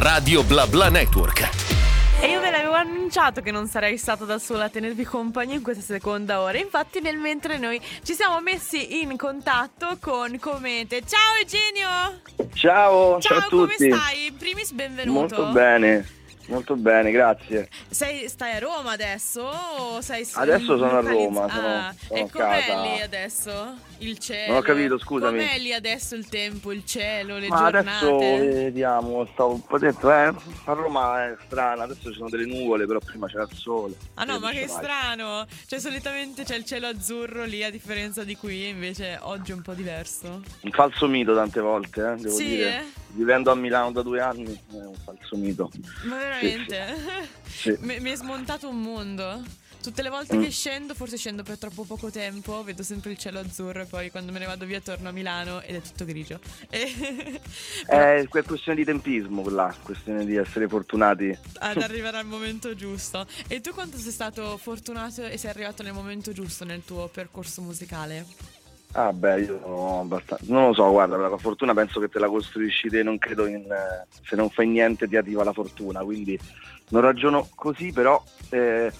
Radio Bla Bla Network. E io ve l'avevo annunciato che non sarei stato da sola a tenervi compagnia in questa seconda ora. Infatti, nel mentre noi ci siamo messi in contatto con Comete. Ciao Eugenio! Ciao, ciao, ciao a tutti. come stai? Primis benvenuto. Molto bene. Molto bene, grazie. Sei, stai a Roma adesso? O sei adesso sono a Roma. Sono, ah, sono e com'è lì adesso? Il cielo? Non ho capito, scusami. Com'è lì adesso il tempo, il cielo, le Ma giornate? adesso vediamo, stavo un po' dentro, eh, a Roma è strana, adesso ci sono delle nuvole, però prima c'era il sole. Ah no, ma che mai. strano! Cioè solitamente c'è il cielo azzurro lì, a differenza di qui, invece oggi è un po' diverso. Un falso mito tante volte, eh, devo sì, dire. Eh? Vivendo a Milano da due anni è un falso mito. Ma veramente? Sì, sì. mi, mi è smontato un mondo. Tutte le volte che scendo, forse scendo per troppo poco tempo, vedo sempre il cielo azzurro e poi quando me ne vado via torno a Milano ed è tutto grigio. E... È questione di tempismo quella, questione di essere fortunati. Ad arrivare al momento giusto. E tu quanto sei stato fortunato e sei arrivato nel momento giusto nel tuo percorso musicale? Ah beh, io sono abbastanza... Non lo so, guarda, la fortuna penso che te la costruisci te, non credo in... se non fai niente ti arriva la fortuna, quindi non ragiono così, però... Eh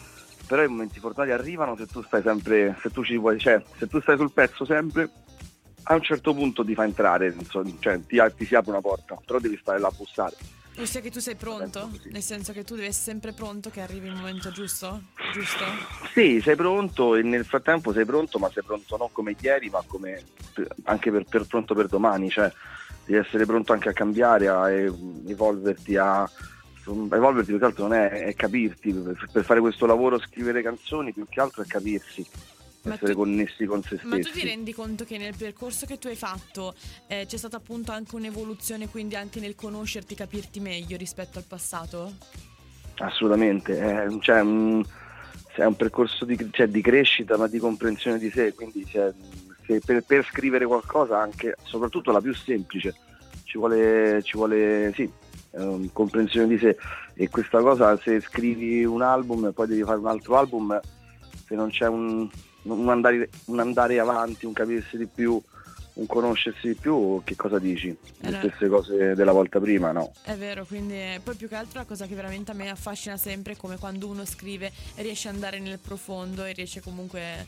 però i momenti fortunati arrivano se tu stai sempre, se tu ci puoi, cioè se tu stai sul pezzo sempre, a un certo punto ti fa entrare, insomma, cioè ti, ti, si apre una porta, però devi stare là a bussare. Ossia che tu sei pronto? Nel senso che tu devi essere sempre pronto che arrivi il momento giusto? Giusto? Sì, sei pronto e nel frattempo sei pronto, ma sei pronto non come ieri, ma come anche per, per pronto per domani, cioè devi essere pronto anche a cambiare, a evolverti, a evolverti più che altro non è, è capirti, per fare questo lavoro scrivere canzoni più che altro è capirsi. Ma essere tu, connessi con se stessi. Ma tu ti rendi conto che nel percorso che tu hai fatto eh, c'è stata appunto anche un'evoluzione, quindi anche nel conoscerti, capirti meglio rispetto al passato? Assolutamente, è, cioè, un, è un percorso di, cioè, di, crescita ma di comprensione di sé, quindi cioè, per, per, scrivere qualcosa, anche soprattutto la più semplice, ci vuole, ci vuole sì, um, comprensione di sé e questa cosa se scrivi un album e poi devi fare un altro album se non c'è un, un, andare, un andare, avanti, un capirsi di più un conoscersi di più, che cosa dici? Le eh, stesse cose della volta prima, no? È vero, quindi poi più che altro la cosa che veramente a me affascina sempre è come quando uno scrive riesce ad andare nel profondo e riesce comunque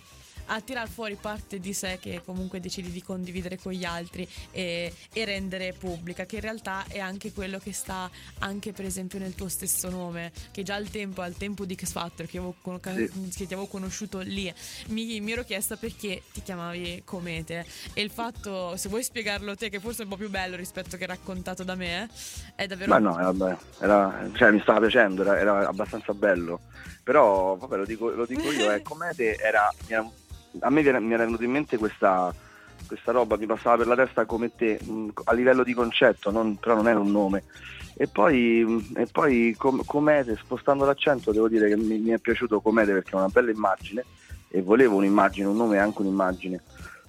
a tirar fuori parte di sé che comunque decidi di condividere con gli altri e, e, rendere pubblica, che in realtà è anche quello che sta anche per esempio nel tuo stesso nome, che già al tempo, al tempo di X Factor che, avevo, che ti avevo conosciuto lì, mi, mi ero chiesta perché ti chiamavi Comete e il fatto, se vuoi spiegarlo te, che forse è un po' più bello rispetto che raccontato da me, è davvero... Ma no, vabbè, era, cioè, mi stava piacendo, era, era abbastanza bello, però vabbè lo dico, lo dico io, eh, Comete era, era a me mi era venuta in mente questa, questa roba, mi passava per la testa come te, a livello di concetto, non, però non era un nome. E poi, e poi com, Comete, spostando l'accento, devo dire che mi, mi, è piaciuto Comete perché è una bella immagine e volevo un'immagine, un nome è anche un'immagine,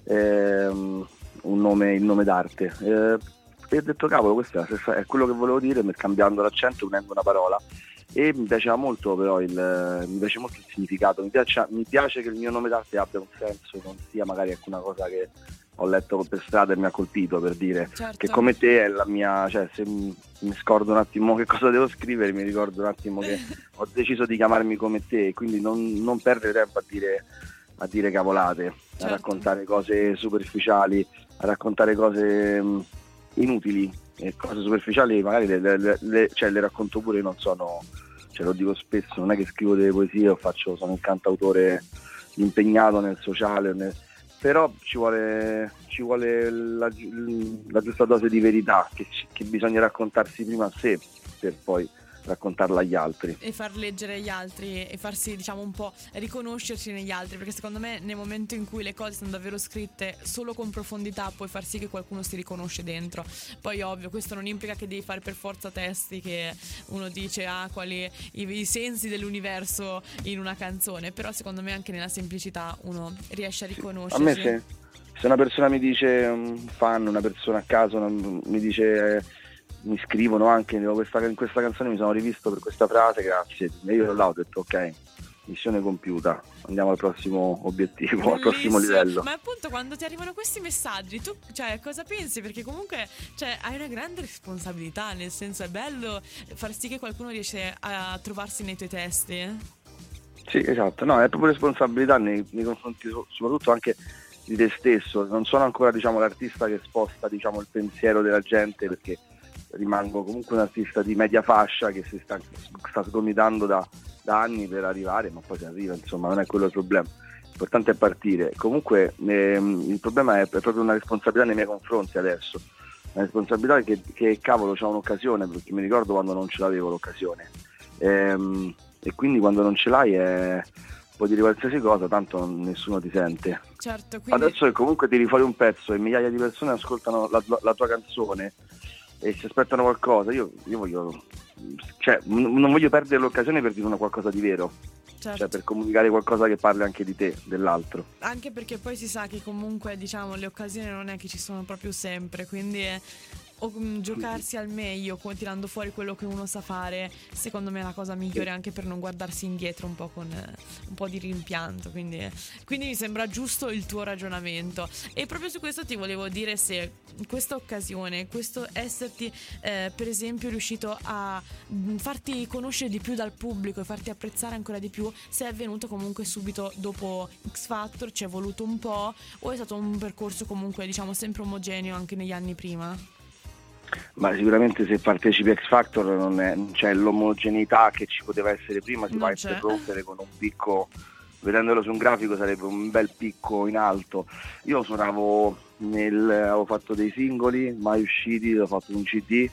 ehm, un nome, il nome d'arte. Eh, e ho detto cavolo, questo è, è quello che volevo dire, cambiando l'accento, unendo una parola e mi piaceva molto però il, mi piace molto il significato, mi piace, mi piace, che il mio nome d'arte abbia un senso, non sia magari ecco una cosa che ho letto per strada e mi ha colpito per dire certo. che come te è la mia, cioè se mi, scordo un attimo che cosa devo scrivere mi ricordo un attimo che ho deciso di chiamarmi come te e quindi non, non perdere tempo a dire, a dire cavolate, certo. a raccontare cose superficiali, a raccontare cose inutili e cose superficiali magari le, le, le, cioè, le racconto pure, non sono ce lo dico spesso, non è che scrivo delle poesie, faccio, sono un cantautore impegnato nel sociale, nel, però ci vuole, ci vuole la, la, giusta dose di verità che, che bisogna raccontarsi prima a sé per poi raccontarla agli altri. E far leggere agli altri e farsi, diciamo, un po' riconoscersi negli altri, perché secondo me nel momento in cui le cose sono davvero scritte solo con profondità puoi far sì che qualcuno si riconosce dentro. Poi ovvio, questo non implica che devi fare per forza testi che uno dice ah quali i, i sensi dell'universo in una canzone, però secondo me anche nella semplicità uno riesce a riconoscersi. A me se, se una persona mi dice un fan, una persona a caso mi dice mi scrivono anche in questa, in questa, canzone mi sono rivisto per questa frase, grazie. E io là ho detto ok, missione compiuta, andiamo al prossimo obiettivo, al prossimo livello. Ma appunto quando ti arrivano questi messaggi, tu cioè, cosa pensi? Perché comunque cioè, hai una grande responsabilità, nel senso è bello far sì che qualcuno riesce a trovarsi nei tuoi testi. Sì, esatto, no, è proprio responsabilità nei, nei confronti soprattutto anche di te stesso, non sono ancora diciamo, l'artista che sposta diciamo, il pensiero della gente perché rimango comunque un artista di media fascia che si sta, sta sgomitando da, da, anni per arrivare, ma poi si arriva, insomma, non è quello il problema. L'importante è partire. Comunque ehm, il problema è, è, proprio una responsabilità nei miei confronti adesso. Una responsabilità che, che cavolo c'è un'occasione, perché mi ricordo quando non ce l'avevo l'occasione. Ehm, e quindi quando non ce l'hai è puoi dire qualsiasi cosa, tanto nessuno ti sente. Certo, quindi... Adesso che comunque tiri fuori un pezzo e migliaia di persone ascoltano la, la tua canzone e si aspettano qualcosa, io, io voglio, cioè, non voglio perdere l'occasione per dire una qualcosa di vero. Certo. Cioè per comunicare qualcosa che parli anche di te, dell'altro. Anche perché poi si sa che comunque diciamo le occasioni non è che ci sono proprio sempre, quindi è o um, giocarsi al meglio tirando fuori quello che uno sa fare, secondo me è la cosa migliore anche per non guardarsi indietro un po' con eh, un po' di rimpianto. Quindi, quindi, mi sembra giusto il tuo ragionamento. E proprio su questo ti volevo dire se questa occasione, questo esserti eh, per esempio riuscito a mm, farti conoscere di più dal pubblico e farti apprezzare ancora di più, se è avvenuto comunque subito dopo X Factor, ci è voluto un po' o è stato un percorso comunque diciamo sempre omogeneo anche negli anni prima? Ma sicuramente se partecipi a X Factor non, è, non c'è l'omogeneità che ci poteva essere prima, si non va a interrompere con un picco, vedendolo su un grafico sarebbe un bel picco in alto. Io suonavo nel, avevo fatto dei singoli mai usciti, ho fatto un CD,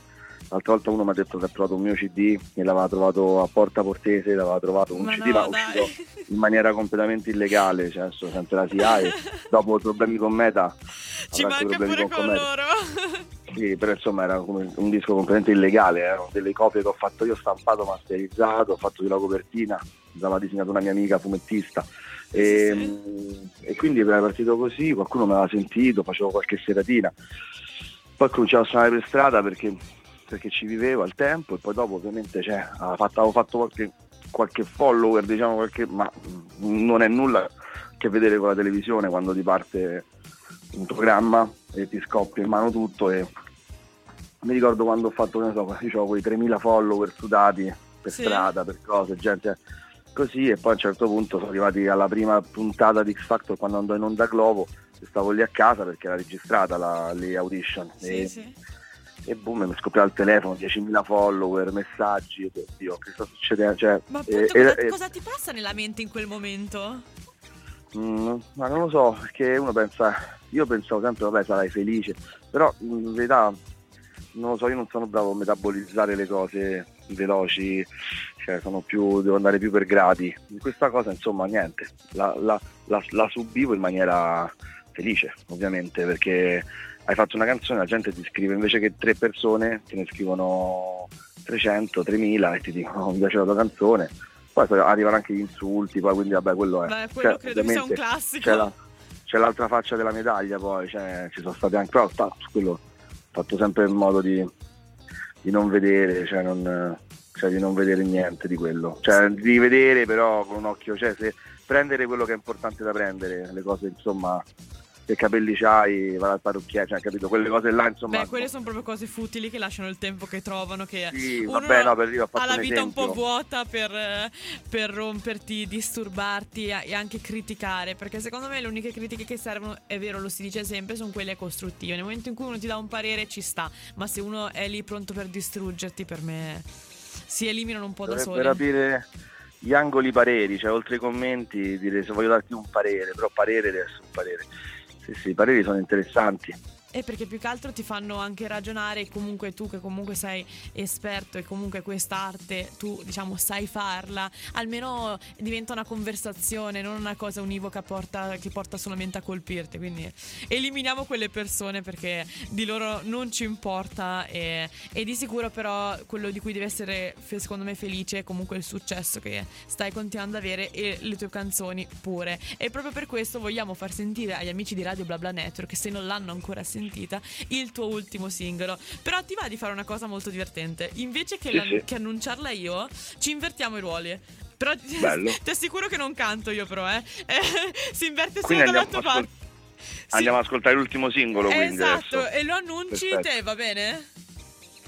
l'altra volta uno mi ha detto che ha trovato un mio CD e l'aveva trovato a Porta Portese, l'aveva trovato un ma CD no, ma uscito in maniera completamente illegale, cioè adesso sempre la e dopo problemi con Meta ci manca pure con, con loro sì, però insomma era come un disco completamente illegale, erano delle copie che ho fatto io, stampato, masterizzato, ho fatto sulla copertina, l'aveva disegnato una mia amica fumettista. E, sì. e, quindi era partito così, qualcuno mi aveva sentito, facevo qualche seratina, poi cominciavo a suonare per strada perché, perché ci vivevo al tempo e poi dopo ovviamente cioè, avevo fatto, qualche, qualche, follower, diciamo qualche, ma non è nulla a che vedere con la televisione quando ti parte un programma e ti scoppia in mano tutto e mi ricordo quando ho fatto, ne so, avevo quei 3000 follower sudati per sì. strada, per cose, gente così e poi a un certo punto sono arrivati alla prima puntata di X Factor quando andò in onda Globo e stavo lì a casa perché era registrata la, le audition sì, e, sì. E boom mi scoppiava il telefono 10.000 follower messaggi oddio che sta succedendo cioè, ma appunto, e, cosa, e, cosa ti passa nella mente in quel momento? Mm, ma non lo so perché uno pensa io pensavo sempre, vabbè, sarai felice, però in verità non lo so, io non sono bravo a metabolizzare le cose veloci, cioè più, devo andare più per gradi. In questa cosa, insomma, niente, la, la, la, la subivo in maniera felice, ovviamente, perché hai fatto una canzone, la gente ti scrive invece che tre persone, te ne scrivono 300, 3000 e ti dicono oh, mi piace la tua canzone. Poi arrivano anche gli insulti, poi quindi vabbè quello è. Beh, quello cioè, credo sia un classico c'è l'altra faccia della medaglia poi, cioè, ci sono stati anche, però quello ho fatto sempre in modo di, di non vedere, cioè, non, cioè, di non vedere niente di quello, cioè di vedere però con un occhio, cioè se prendere quello che è importante da prendere, le cose insomma che capelli c'hai, vai al parrucchiere, cioè, capito? Quelle cose là, insomma. Beh, quelle sono proprio cose futili che lasciano il tempo che trovano. Che sì, vabbè, no, per io ha la vita un po' vuota per, per, romperti, disturbarti e anche criticare. Perché secondo me le uniche critiche che servono, è vero, lo si dice sempre, sono quelle costruttive. Nel momento in cui uno ti dà un parere ci sta, ma se uno è lì pronto per distruggerti, per me si eliminano un po' Dovrebbe da soli. capire gli angoli pareri, cioè oltre ai commenti dire se voglio darti un parere, però parere deve essere un parere sì, sì, i pareri sono interessanti. E perché più che altro ti fanno anche ragionare, comunque tu che comunque sei esperto e comunque quest'arte tu diciamo sai farla, almeno diventa una conversazione, non una cosa univoca porta, che porta solamente a colpirti. Quindi eliminiamo quelle persone perché di loro non ci importa e, e di sicuro però quello di cui devi essere secondo me felice è comunque il successo che stai continuando ad avere e le tue canzoni pure. E proprio per questo vogliamo far sentire agli amici di Radio BlaBla Network, se non l'hanno ancora sentito, sentita il tuo ultimo singolo. Però ti va di fare una cosa molto divertente. Invece che, sì, sì. che annunciarla io, ci invertiamo i ruoli. Però ti, Bello. ti assicuro che non canto io però, eh. Eh, si inverte solo dalla andiamo, tua ascol- parte. Sì. andiamo ad ascoltare l'ultimo singolo, quindi Esatto, adesso. e lo annunci Perfetto. te, va bene?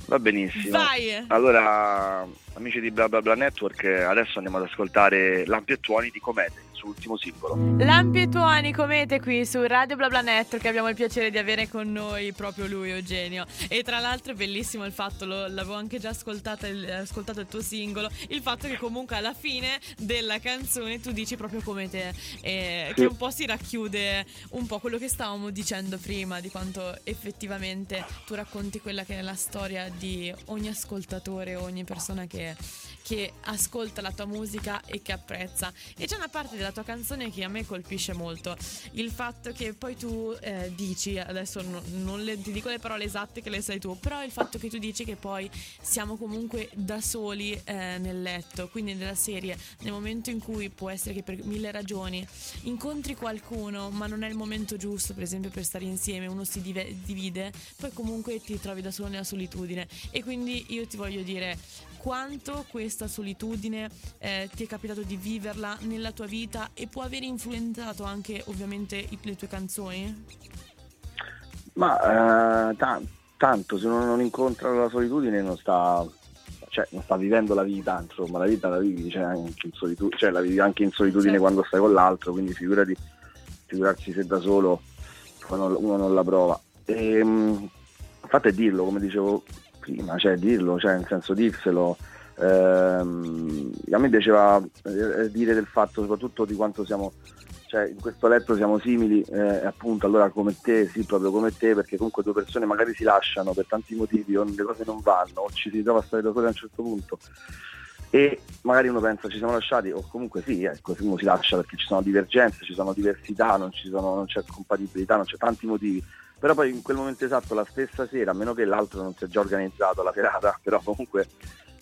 Va benissimo. Vai! Allora, amici di Bla Bla Bla Network, adesso andiamo ad ascoltare Lampi e Tuoni di Comete, ultimo singolo. Lampi e tuoni comete qui su Radio Bla Bla Network abbiamo il piacere di avere con noi proprio lui Eugenio e tra l'altro è bellissimo il fatto, lo- l'avevo anche già ascoltata il- ascoltato il tuo singolo, il fatto che comunque alla fine della canzone tu dici proprio come te e Sì. che un po' si racchiude un po' quello che stavamo dicendo prima di quanto effettivamente tu racconti quella che è la storia di ogni ascoltatore, ogni persona che, che ascolta la tua musica e che apprezza. E c'è una parte della tua canzone che a me colpisce molto, il fatto che poi tu eh, dici, adesso no- non le- ti dico le parole esatte che le sai tu, però il fatto che tu dici che poi siamo comunque da soli eh, nel letto, quindi nella serie, nel momento in cui può essere che per mille ragioni incontri qualcuno ma non è il momento giusto, per esempio per stare insieme, uno si dive- divide, poi comunque ti trovi da solo nella solitudine. E quindi io ti voglio dire quanto questa solitudine eh, ti è capitato di viverla nella tua vita e può aver influenzato anche ovviamente i- le tue canzoni? Ma eh, ta- tanto, se uno non incontra la solitudine non sta, cioè, non sta vivendo la vita, insomma, la vita la vivi cioè, anche in solitudine, cioè, la vivi anche in solitudine Certo. quando stai con l'altro, quindi figurati, figurarsi se da solo uno, uno non la prova. E, mh, infatti è dirlo, come dicevo prima, cioè dirlo, cioè nel senso dirselo. Ehm, a me piaceva eh, dire del fatto soprattutto di quanto siamo cioè in questo letto siamo simili eh, appunto allora come te, sì proprio come te perché comunque due persone magari si lasciano per tanti motivi o le cose non vanno o ci si trova a stare da soli a un certo punto e magari uno pensa ci siamo lasciati o comunque sì, ecco, uno si lascia perché ci sono divergenze, ci sono diversità, non, sono, non c'è compatibilità, non c'è tanti motivi però poi in quel momento esatto la stessa sera, a meno che l'altro non si è già organizzato la serata, però comunque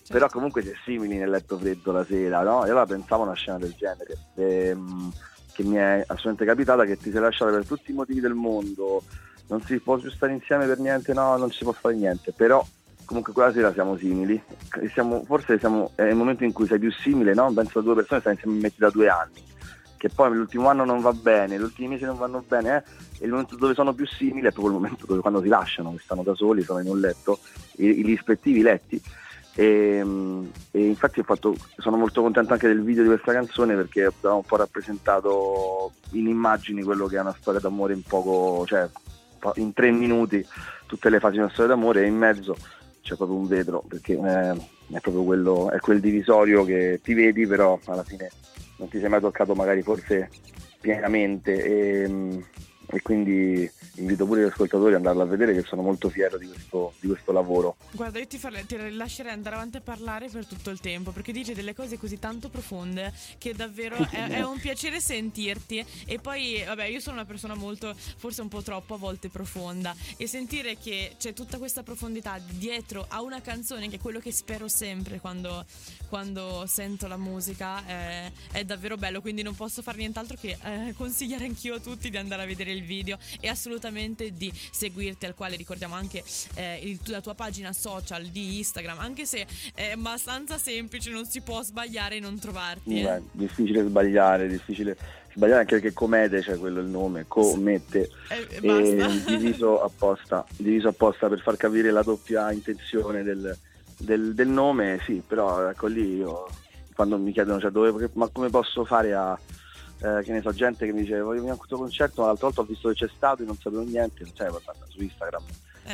però comunque si è simili nel letto freddo la sera, no? E allora pensavo a una scena del genere, ehm, che mi è assolutamente capitata, che ti sei lasciata per tutti i motivi del mondo, non si può più stare insieme per niente, no, non si può fare niente, però comunque quella sera siamo simili, siamo, forse siamo, è il momento in cui sei più simile, no? Penso a due persone, stai insieme metti da due anni, che poi l'ultimo anno non va bene, gli ultimi mesi non vanno bene, eh? e il momento dove sono più simili è proprio il momento dove quando si lasciano, che stanno da soli, sono in un letto, i, i rispettivi letti. E, e infatti fatto, sono molto contento anche del video di questa canzone perché abbiamo un po' rappresentato in immagini quello che è una storia d'amore in poco, cioè in tre minuti tutte le fasi di una storia d'amore e in mezzo c'è proprio un vetro perché eh, è proprio quello, è quel divisorio che ti vedi però alla fine non ti sei mai toccato magari forse pienamente e, e quindi invito pure gli ascoltatori ad andarlo a vedere che sono molto fiero di questo, di questo lavoro. Guarda, io ti, farle- ti lascerei andare avanti a parlare per tutto il tempo perché dici delle cose così tanto profonde che davvero è, è un piacere sentirti. E poi, vabbè, io sono una persona molto, forse un po' troppo a volte profonda. E sentire che c'è tutta questa profondità dietro a una canzone, che è quello che spero sempre quando, quando sento la musica, è, è davvero bello. Quindi non posso fare nient'altro che eh, consigliare anch'io a tutti di andare a vedere il video e assolutamente di seguirti, al quale ricordiamo anche eh, il- la tua pagina social di Instagram, anche se è abbastanza semplice, non si può sbagliare e non trovarti. eh. Beh, difficile sbagliare, difficile sbagliare anche perché comete, cioè quello è il nome, commette. Eh, E basta. diviso apposta, diviso apposta per far capire la doppia intenzione del, del- del nome, sì, però ecco lì io quando mi chiedono cioè, dove, ma come posso fare a eh, che ne so, gente che mi dice voglio venire a questo concerto, ma l'altra volta ho visto che c'è stato e non sapevo niente, sai, guarda, su Instagram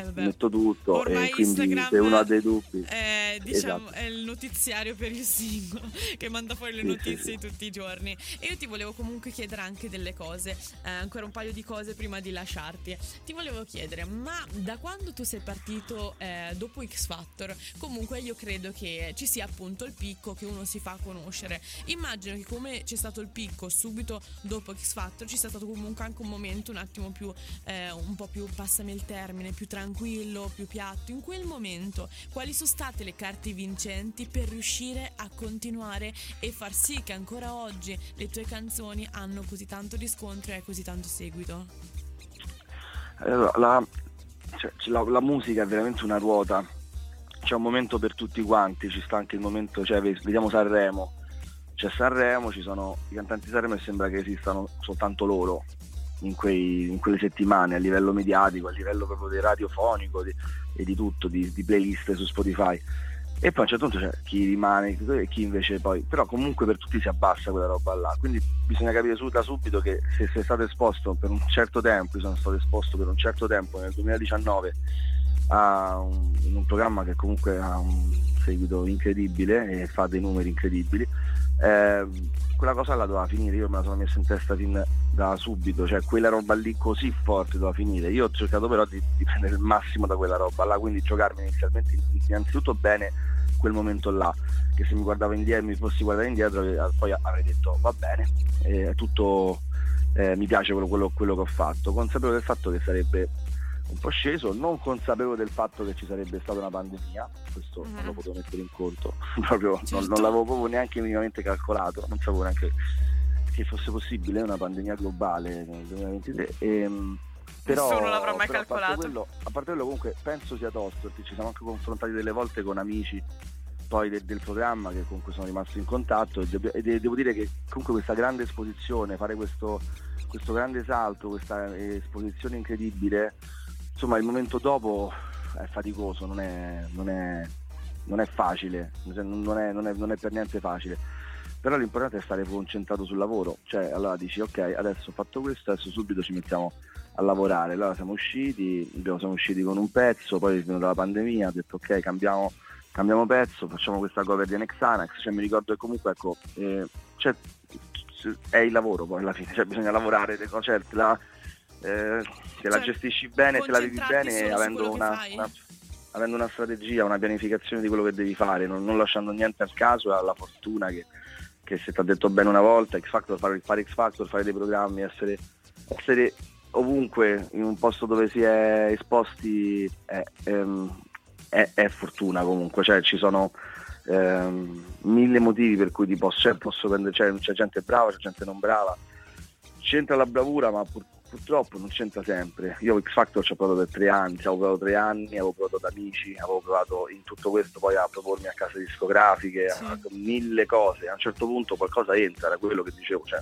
vabbè. metto tutto Ormai e quindi Instagram se uno ha dei dubbi È, diciamo, Esatto. è il notiziario per il singolo che manda fuori le Sì, notizie sì, sì. tutti i giorni. E io ti volevo comunque chiedere anche delle cose, eh, ancora un paio di cose prima di lasciarti. Ti volevo chiedere, ma da quando tu sei partito eh, dopo X Factor, comunque io credo che ci sia appunto il picco che uno si fa conoscere. Immagino che come c'è stato il picco subito dopo X Factor, ci sia stato comunque anche un momento un attimo più, eh, un po' più, passami il termine, più tranquillo, più piatto. In quel momento, quali sono state le carte vincenti per riuscire a continuare e far sì che ancora oggi le tue canzoni hanno così tanto riscontro e così tanto seguito? La, cioè, la- la musica è veramente una ruota, c'è un momento per tutti quanti, ci sta anche il momento, cioè ve- vediamo Sanremo, c'è Sanremo, ci sono i cantanti Sanremo e sembra che esistano soltanto loro in, quei, in, quelle settimane a livello mediatico, a livello proprio di radiofonico di, e di tutto, di, di, playlist su Spotify. E poi a un certo punto c'è chi rimane e chi invece poi, però comunque per tutti si abbassa quella roba là, quindi bisogna capire da subito che se sei stato esposto per un certo tempo, io sono stato esposto per un certo tempo nel 2019 a un, un programma che comunque ha un seguito incredibile e fa dei numeri incredibili, eh, quella cosa la doveva finire, io me la sono messa in testa fin da subito, cioè quella roba lì così forte doveva finire. Io ho cercato però di, di prendere il massimo da quella roba là, quindi giocarmi inizialmente innanzitutto bene quel momento là, che se mi guardavo indietro, mi fossi guardato indietro, eh, poi avrei detto va bene, è tutto, eh, mi piace quello, quello, quello che ho fatto, consapevole del fatto che sarebbe un po' sceso, non consapevole del fatto che ci sarebbe stata una pandemia, questo mm. non lo potevo mettere in conto, proprio certo. non, non, l'avevo proprio neanche minimamente calcolato, non sapevo neanche che fosse possibile una pandemia globale nel 2023. E, ehm, però, Nessuno l'avrà mai calcolato. A parte, quello, a parte, quello, comunque penso sia tosto, perché ci siamo anche confrontati delle volte con amici poi del, del programma che comunque sono rimasto in contatto e, de- e de- devo dire che comunque questa grande esposizione, fare questo, questo grande salto, questa esposizione incredibile insomma il momento dopo è faticoso, non è, non è, non è facile, non è, non, è, per niente facile. Però l'importante è stare concentrato sul lavoro, cioè allora dici ok adesso ho fatto questo, adesso subito ci mettiamo a lavorare, allora siamo usciti, siamo usciti con un pezzo, poi è venuta la pandemia, ho detto ok cambiamo, cambiamo pezzo, facciamo questa cover di Nexanax, cioè mi ricordo che comunque ecco, eh, cioè, è il lavoro poi alla fine, cioè bisogna lavorare, cioè, la, eh, se la cioè, gestisci bene, se la vivi bene, avendo una, una, avendo una, strategia, una pianificazione di quello che devi fare, non, non lasciando niente al caso e alla fortuna che, che se ti ha detto bene una volta, X Factor, fare, fare X Factor, fare dei programmi, essere, essere ovunque in un posto dove si è esposti è, ehm, è, è fortuna comunque, cioè ci sono ehm, mille motivi per cui ti posso, cioè, posso prendere, cioè, c'è gente brava, c'è gente non brava, c'entra la bravura ma pur, purtroppo non c'entra sempre. Io X Factor ci ho provato per tre anni, avevo provato tre anni, avevo provato da amici, avevo provato in tutto questo poi a propormi a case discografiche, sì. a mille cose. A un certo punto qualcosa entra, era quello che dicevo, cioè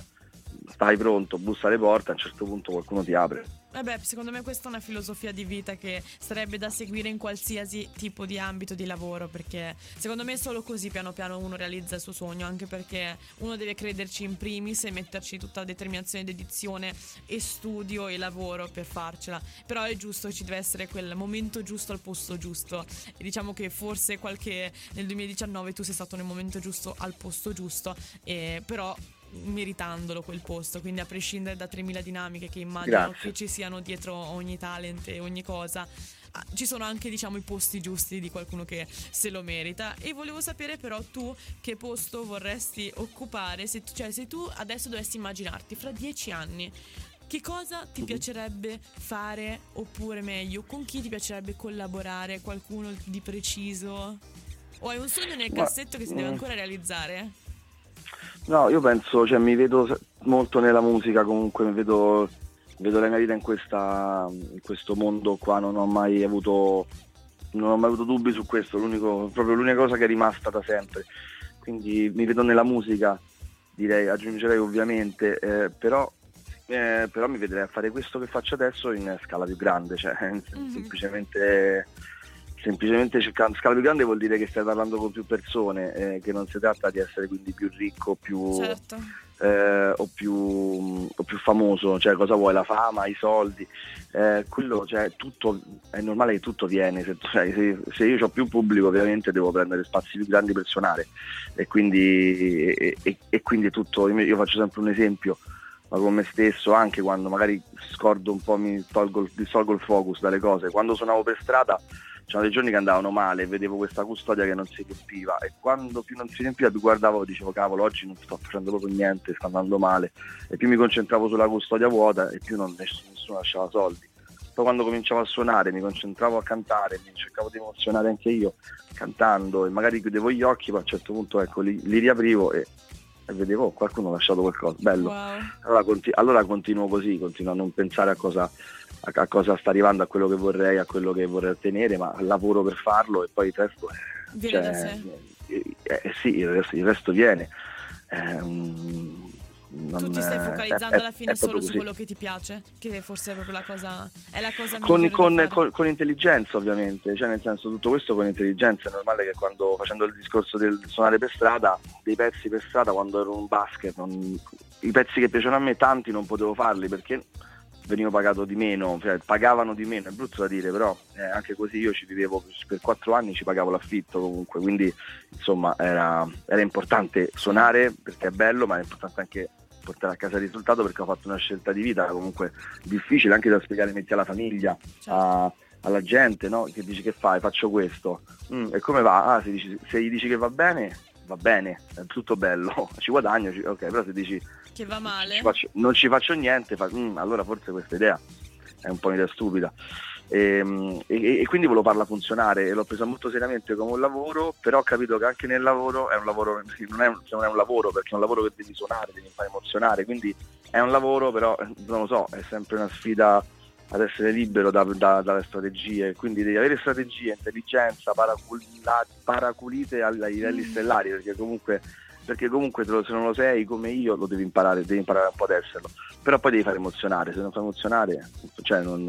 stai pronto, bussa alle porte, a un certo punto qualcuno ti apre. Vabbè, secondo me questa è una filosofia di vita che sarebbe da seguire in qualsiasi tipo di ambito di lavoro, perché secondo me solo così piano piano uno realizza il suo sogno, anche perché uno deve crederci in primis e metterci tutta la determinazione, dedizione e studio e lavoro per farcela. Però è giusto, ci deve essere quel momento giusto al posto giusto. E diciamo che forse qualche nel 2019 tu sei stato nel momento giusto al posto giusto, e però meritandolo quel posto, quindi a prescindere da 3000 dinamiche che immagino Grazie. che ci siano dietro ogni talent e ogni cosa, ah, ci sono anche diciamo i posti giusti di qualcuno che se lo merita e volevo sapere però tu che posto vorresti occupare, se cioè se tu adesso dovessi immaginarti fra dieci anni che cosa ti piacerebbe fare oppure meglio con chi ti piacerebbe collaborare, qualcuno di preciso? O hai un sogno nel cassetto che si deve mm. ancora realizzare? No, io penso, cioè mi vedo molto nella musica comunque, vedo, vedo la mia vita in, questa, in questo mondo qua, non ho mai avuto, non ho mai avuto dubbi su questo, proprio l'unica cosa che è rimasta da sempre. Quindi mi vedo nella musica, direi, aggiungerei ovviamente, eh, però, eh, però mi vedrei a fare questo che faccio adesso in scala più grande, cioè mm-hmm. semplicemente semplicemente cercando scala più grande vuol dire che stai parlando con più persone, eh, che non si tratta di essere quindi più ricco più, certo. eh, o, più, o, più, famoso, cioè cosa vuoi, la fama, i soldi, eh, quello, cioè, tutto, è normale che tutto viene, se, cioè, se, se io ho più pubblico ovviamente devo prendere spazi più grandi per suonare e quindi, e, e, e quindi tutto, io faccio sempre un esempio, ma con me stesso anche quando magari scordo un po', mi tolgo, dissolgo il focus dalle cose, quando suonavo per strada c'erano dei giorni che andavano male, vedevo questa custodia che non si riempiva e quando più non si riempiva più guardavo e dicevo cavolo oggi non sto facendo proprio niente, sta andando male e più mi concentravo sulla custodia vuota e più non, nessuno lasciava soldi. Poi quando cominciavo a suonare mi concentravo a cantare, mi cercavo di emozionare anche io cantando e magari chiudevo gli occhi, poi a un certo punto ecco, li, li riaprivo e, e vedevo oh, qualcuno ha lasciato qualcosa, bello. Wow. Allora, conti- allora continuo così, continuo a non pensare a cosa a, a, cosa sta arrivando, a quello che vorrei, a quello che vorrei ottenere, ma lavoro per farlo e poi il resto, viene cioè, eh, eh, sì, il resto, il resto viene. eh, non- tu ti stai focalizzando è- alla è fine solo su quello che ti piace, che forse è proprio la cosa, è la cosa con, con- con- con intelligenza ovviamente, cioè nel senso tutto questo con intelligenza, è normale che quando facendo il discorso del suonare per strada, dei pezzi per strada quando ero un basket, non- i pezzi che piacevano a me tanti non potevo farli perché venivo pagato di meno, cioè pagavano di meno, è brutto da dire, però eh, anche così io ci vivevo per quattro anni, ci pagavo l'affitto comunque, quindi insomma era, era importante suonare perché è bello, ma è importante anche portare a casa il risultato perché ho fatto una scelta di vita comunque difficile anche da spiegare metti alla famiglia, Certo. a- alla gente no? che dici che fai, faccio questo, Mm, e come va? Ah, se, dici- se gli dici che va bene, va bene, è tutto bello, ci guadagno, ci- ok, però se dici che va male. ci faccio- non ci faccio niente, fa, "Mm, allora forse questa idea è un po' un'idea stupida. Ehm, E, e quindi volevo farla funzionare e l'ho presa molto seriamente come un lavoro, però ho capito che anche nel lavoro è un lavoro, non è un, non è un lavoro perché è un lavoro che devi suonare, devi fare emozionare, quindi è un lavoro però eh, non lo so, è sempre una sfida ad essere libero da- da- dalle strategie, quindi devi avere strategie, intelligenza, paracula- paraculite ai livelli Mm. stellari, perché comunque, perché comunque se non lo sei come io lo devi imparare, devi imparare un po' ad esserlo, però poi devi fare emozionare, se non fai emozionare cioè non,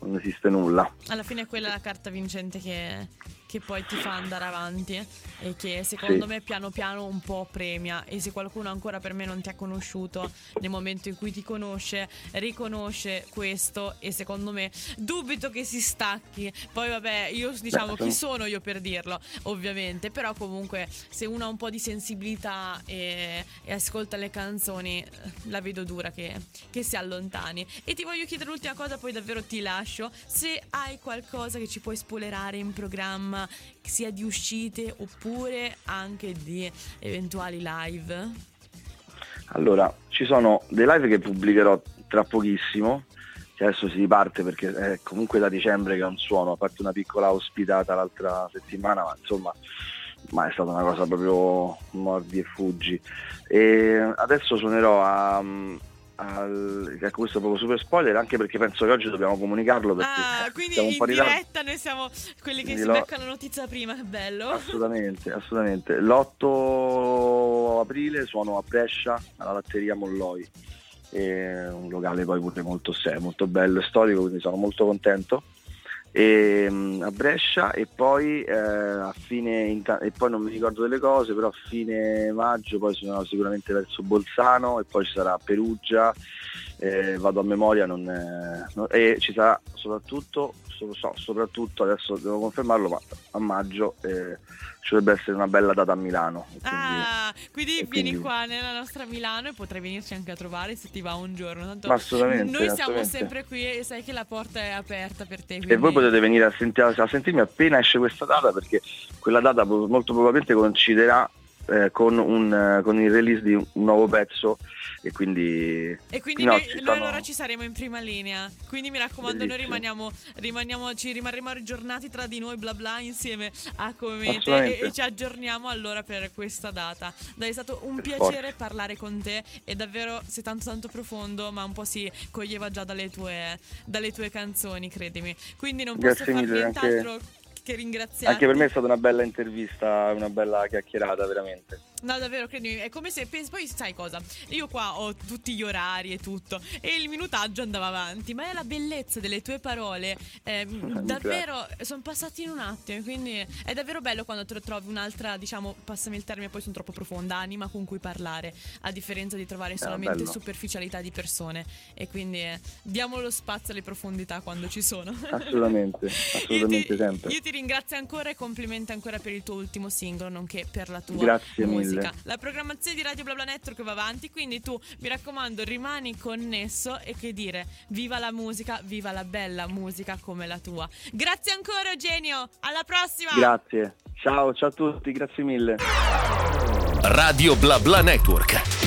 non esiste nulla. Alla fine è quella la carta vincente che, che poi ti fa andare avanti e che secondo Sì. me piano piano un po' premia. E se qualcuno ancora per me non ti ha conosciuto nel momento in cui ti conosce riconosce questo e secondo me dubito che si stacchi. Poi vabbè io diciamo chi sono- sono io per dirlo ovviamente però comunque se uno ha un po' di sensibilità e, e ascolta le canzoni eh, la vedo dura che, che si allontani. E ti voglio chiedere l'ultima cosa poi davvero ti lascio. Se hai qualcosa che ci puoi spoilerare in programma sia di uscite oppure anche di eventuali live Allora, ci sono dei live che pubblicherò tra pochissimo, che adesso si riparte perché è comunque da dicembre che non suono, a parte una piccola ospitata l'altra settimana, ma insomma ma è stata una cosa proprio mordi e fuggi. E adesso suonerò a... al- ecco, questo proprio super spoiler anche perché penso che oggi dobbiamo comunicarlo perché ah quindi siamo un in diretta noi siamo quelli che Quindi si lo- beccano la notizia prima che bello Assolutamente, assolutamente. L'8 aprile suono a Brescia alla latteria Molloi, è un locale poi pure molto molto bello e storico, quindi sono molto contento. E, mm, a Brescia e poi eh, a fine e poi non mi ricordo delle cose però a fine maggio poi sono sicuramente verso Bolzano e poi ci sarà Perugia eh, vado a memoria non, eh, no- e ci sarà soprattutto so- so- soprattutto adesso devo confermarlo ma a maggio eh, ci dovrebbe essere una bella data a Milano e quindi- Ah, quindi e vieni quindi- qua nella nostra Milano e potrai venirci anche a trovare se ti va un giorno. Tanto assolutamente, noi siamo assolutamente. sempre qui e sai che la porta è aperta per te. e quindi- voi potete venire a, senti- a sentirmi appena esce questa data perché quella data molto probabilmente coinciderà eh, con, un, eh, con il release di un nuovo pezzo e quindi E quindi no, noi, ci noi allora ci saremo in prima linea. Quindi mi raccomando, noi Bellissimo. rimaniamo, rimaniamo, ci rimarremo aggiornati tra di noi, bla bla, insieme a Comete e, e ci aggiorniamo allora per questa data. Dai, è stato un Per piacere forza. parlare con te e davvero sei tanto tanto profondo, ma un po' si coglieva già dalle tue, dalle tue canzoni, credimi. Quindi non posso Grazie far mille, anche- nient'altro che ringraziarti. anche per me è stata una bella intervista una bella chiacchierata veramente No, davvero, credimi, è come se pensi, poi sai cosa? Io qua ho tutti gli orari e tutto e il minutaggio andava avanti, ma è la bellezza delle tue parole, ehm, davvero sono passati in un attimo, quindi è davvero bello quando trovi un'altra, diciamo, passami il termine, poi sono troppo profonda, anima con cui parlare, a differenza di trovare solamente bello. superficialità di persone e quindi eh, diamo lo spazio alle profondità quando ci sono. assolutamente Io assolutamente ti, sempre io ti ringrazio ancora e complimenti ancora per il tuo ultimo singolo, nonché per la tua Grazie musica. mille. La programmazione di Radio BlaBla Network va avanti, quindi tu mi raccomando rimani connesso e che dire, viva la musica, viva la bella musica come la tua. Grazie ancora Eugenio, alla prossima! grazie ciao ciao a tutti grazie mille Radio Bla Bla Network.